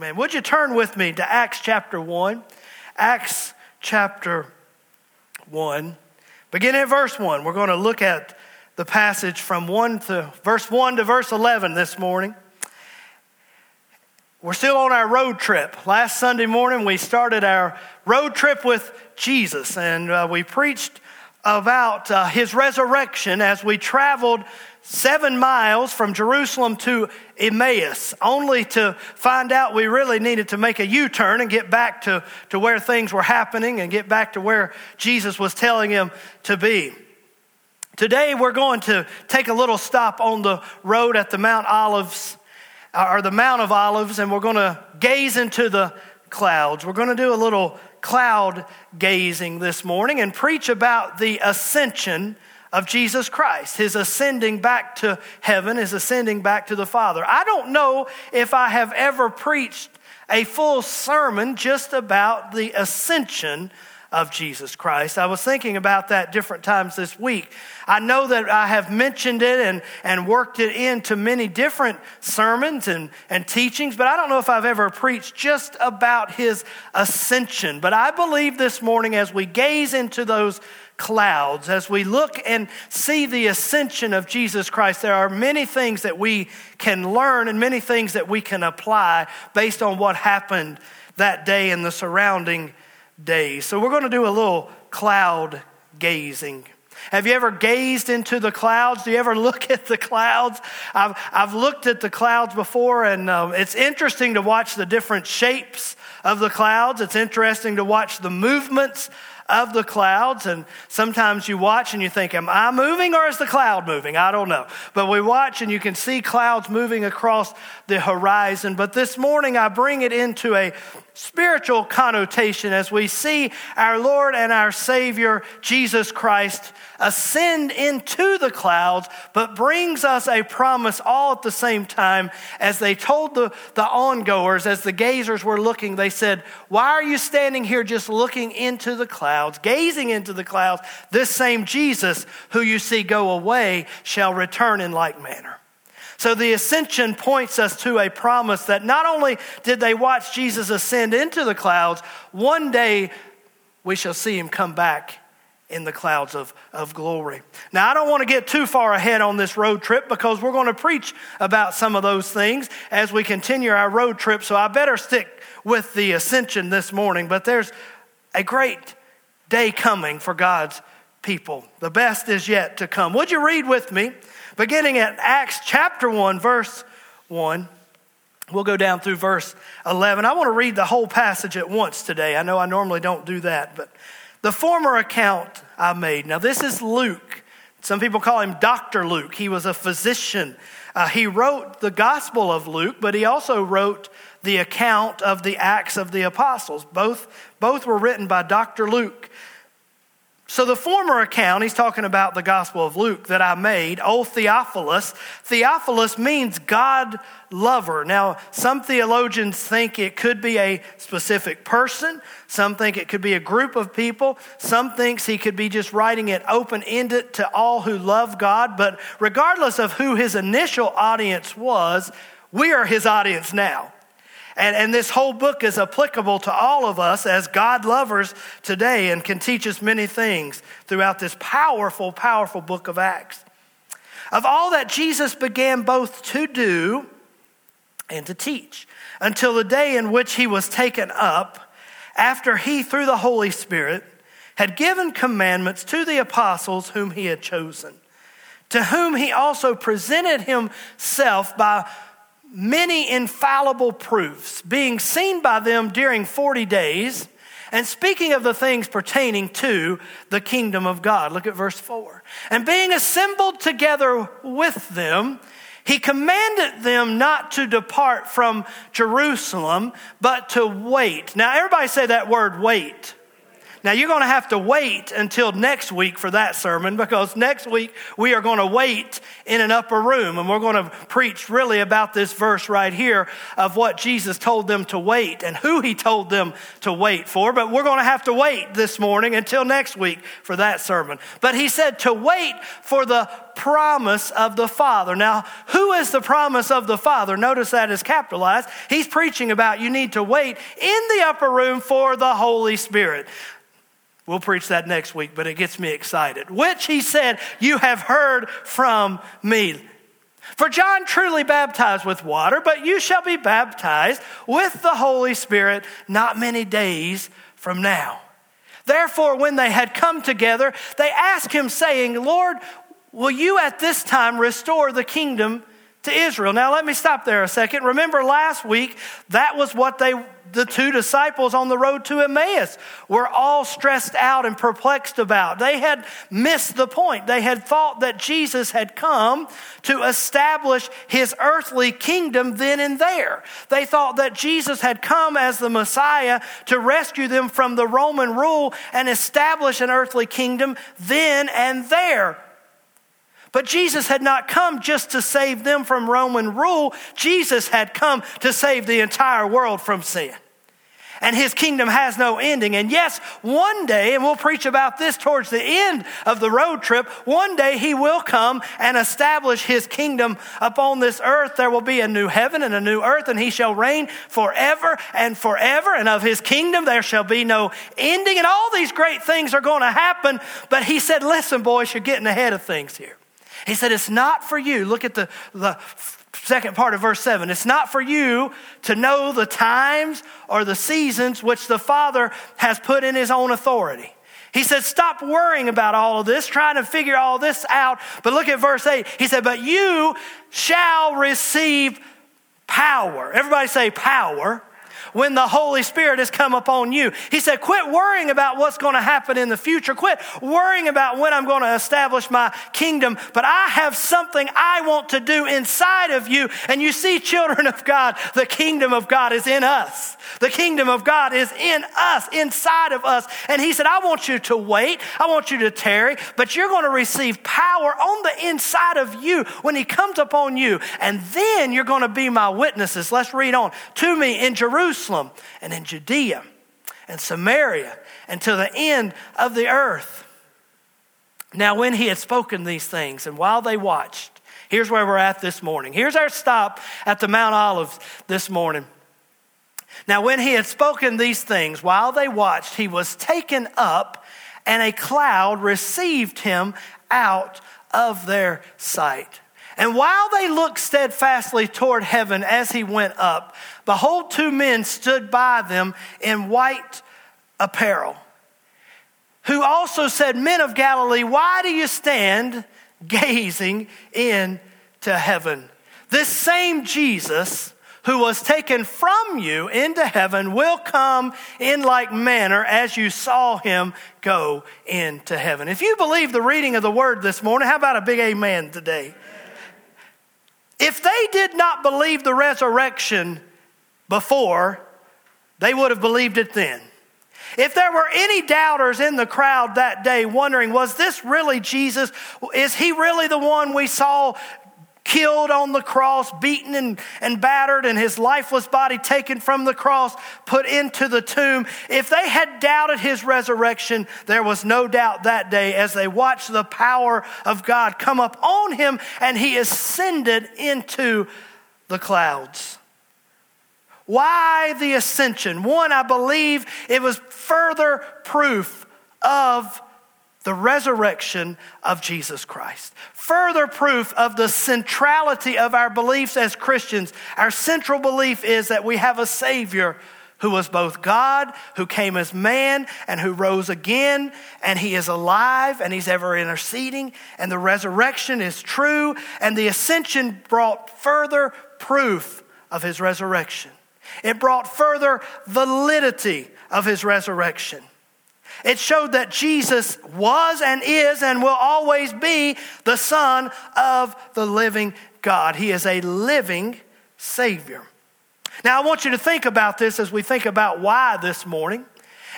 Amen. Would you turn with me to Acts chapter 1? Acts chapter 1. Beginning at verse 1. We're going to look at the passage from 1 to verse 1 to verse 11 this morning. We're still on our road trip. Last Sunday morning, we started our road trip with Jesus, and uh, we preached about uh, his resurrection as we traveled seven miles from Jerusalem to Emmaus, only to find out we really needed to make a U turn and get back to, to where things were happening and get back to where Jesus was telling him to be. Today, we're going to take a little stop on the road at the Mount Olives uh, or the Mount of Olives, and we're going to gaze into the clouds. We're going to do a little cloud gazing this morning and preach about the ascension of Jesus Christ, his ascending back to heaven, his ascending back to the Father. I don't know if I have ever preached a full sermon just about the ascension of Jesus Christ. I was thinking about that different times this week. I know that I have mentioned it and, and worked it into many different sermons and, and teachings, but I don't know if I've ever preached just about his ascension. But I believe this morning as we gaze into those clouds, as we look and see the ascension of Jesus Christ, there are many things that we can learn and many things that we can apply based on what happened that day and the surrounding days. So we're going to do a little cloud gazing. Have you ever gazed into the clouds? Do you ever look at the clouds? I've, I've looked at the clouds before, and um, it's interesting to watch the different shapes of the clouds. It's interesting to watch the movements of the clouds. And sometimes you watch and you think, Am I moving or is the cloud moving? I don't know. But we watch and you can see clouds moving across the horizon. But this morning I bring it into a spiritual connotation as we see our Lord and our Savior, Jesus Christ, ascend into the clouds, but brings us a promise all at the same time. As they told the, the ongoers, as the gazers were looking, they said, Why are you standing here just looking into the clouds, gazing into the clouds? This same Jesus who you see go away shall return in like manner. So the ascension points us to a promise that not only did they watch Jesus ascend into the clouds, one day we shall see him come back in the clouds of, of glory. Now, I don't want to get too far ahead on this road trip because we're going to preach about some of those things as we continue our road trip, so I better stick with the ascension this morning. But there's a great day coming for God's people. The best is yet to come. Would you read with me beginning at Acts chapter 1, verse 1. We'll go down through verse 11. I want to read the whole passage at once today. I know I normally don't do that, but the former account I made. Now, this is Luke. Some people call him Dr. Luke. He was a physician. Uh, he wrote the Gospel of Luke, but he also wrote the account of the Acts of the Apostles. Both, both were written by Dr. Luke. So, the former account, he's talking about the Gospel of Luke that I made, O Theophilus. Theophilus means God lover. Now, some theologians think it could be a specific person. Some think it could be a group of people. Some thinks he could be just writing it open ended to all who love God. But regardless of who his initial audience was, we are his audience now. And, and this whole book is applicable to all of us as God lovers today and can teach us many things throughout this powerful, powerful book of Acts. Of all that Jesus began both to do and to teach until the day in which he was taken up, after he, through the Holy Spirit, had given commandments to the apostles whom he had chosen, to whom he also presented himself by many infallible proofs, being seen by them during 40 days, and speaking of the things pertaining to the kingdom of God. Look at verse 4. And being assembled together with them, he commanded them not to depart from Jerusalem, but to wait. Now, everybody say that word, wait. Now, you're going to have to wait until next week for that sermon because next week we are going to wait in an upper room and we're going to preach really about this verse right here of what Jesus told them to wait and who he told them to wait for. But we're going to have to wait this morning until next week for that sermon. But he said to wait for the promise of the Father. Now, who is the promise of the Father? Notice that is capitalized. He's preaching about you need to wait in the upper room for the Holy Spirit. We'll preach that next week, but it gets me excited. Which he said, You have heard from me. For John truly baptized with water, but you shall be baptized with the Holy Spirit not many days from now. Therefore, when they had come together, they asked him, saying, Lord, will you at this time restore the kingdom to Israel? Now, let me stop there a second. Remember last week, that was what they the two disciples on the road to Emmaus were all stressed out and perplexed about. They had missed the point. They had thought that Jesus had come to establish his earthly kingdom then and there. They thought that Jesus had come as the Messiah to rescue them from the Roman rule and establish an earthly kingdom then and there. But Jesus had not come just to save them from Roman rule. Jesus had come to save the entire world from sin. And his kingdom has no ending. And yes, one day, and we'll preach about this towards the end of the road trip, one day he will come and establish his kingdom upon this earth. There will be a new heaven and a new earth, and he shall reign forever and forever. And of his kingdom there shall be no ending. And all these great things are going to happen. But he said, Listen, boys, you're getting ahead of things here. He said, It's not for you. Look at the, the second part of verse 7. It's not for you to know the times or the seasons which the Father has put in His own authority. He said, Stop worrying about all of this, trying to figure all this out. But look at verse 8. He said, But you shall receive power. Everybody say power when the Holy Spirit has come upon you. He said, Quit worrying about what's going to happen in the future. Quit worrying about when I'm going to establish my kingdom. But I have something I want to do inside of you. And you see, children of God, the kingdom of God is in us. The kingdom of God is in us, inside of us. And He said, I want you to wait. I want you to tarry, but you're going to receive power on the inside of you when He comes upon you. And then you're going to be my witnesses. Let's read on. To me in Jerusalem Jerusalem and in Judea and Samaria and to the end of the earth. Now, when he had spoken these things, and while they watched, here's where we're at this morning. Here's our stop at the Mount Olives this morning. Now, when he had spoken these things, while they watched, he was taken up, and a cloud received him out of their sight. And while they looked steadfastly toward heaven as he went up, behold, two men stood by them in white apparel, who also said, Men of Galilee, why do you stand gazing into heaven? This same Jesus who was taken from you into heaven will come in like manner as you saw him go into heaven. If you believe the reading of the word this morning, how about a big amen today? If they did not believe the resurrection before, they would have believed it then. If there were any doubters in the crowd that day wondering, was this really Jesus? Is he really the one we saw killed on the cross, beaten and, and battered, and his lifeless body taken from the cross, put into the tomb. If they had doubted his resurrection, there was no doubt that day as they watched the power of God come up on him and he ascended into the clouds. Why the ascension? One, I believe it was further proof of the resurrection of Jesus Christ. Further proof of the centrality of our beliefs as Christians. Our central belief is that we have a Savior who was both God, who came as man, and who rose again, and he is alive and he's ever interceding, and the resurrection is true, and the ascension brought further proof of his resurrection. It brought further validity of his resurrection. It showed that Jesus was and is and will always be the Son of the living God. He is a living Savior. Now, I want you to think about this as we think about why this morning.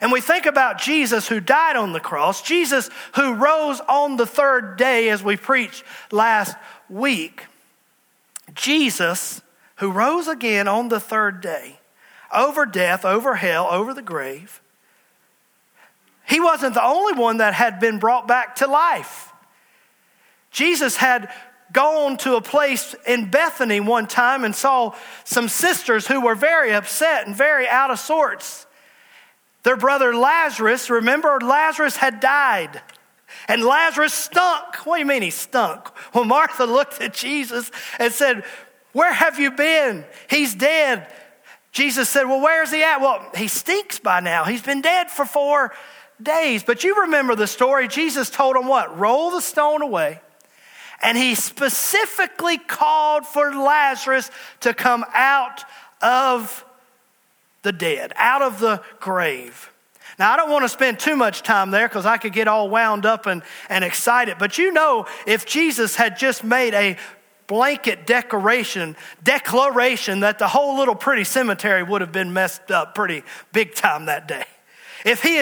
and we think about Jesus who died on the cross, Jesus who rose on the third day, as we preached last week, Jesus who rose again on the third day over death, over hell, over the grave. He wasn't the only one that had been brought back to life. Jesus had gone to a place in Bethany one time and saw some sisters who were very upset and very out of sorts. Their brother Lazarus, remember, Lazarus had died. And Lazarus stunk. What do you mean he stunk? Well, Martha looked at Jesus and said, Where have you been? He's dead. Jesus said, Well, where's he at? Well, he stinks by now. He's been dead for four days. But you remember the story. Jesus told him what? Roll the stone away. And he specifically called for Lazarus to come out of the dead, out of the grave. Now, I don't want to spend too much time there because I could get all wound up and, and excited. But you know, if Jesus had just made a blanket declaration, declaration that the whole little pretty cemetery would have been messed up pretty big time that day. If he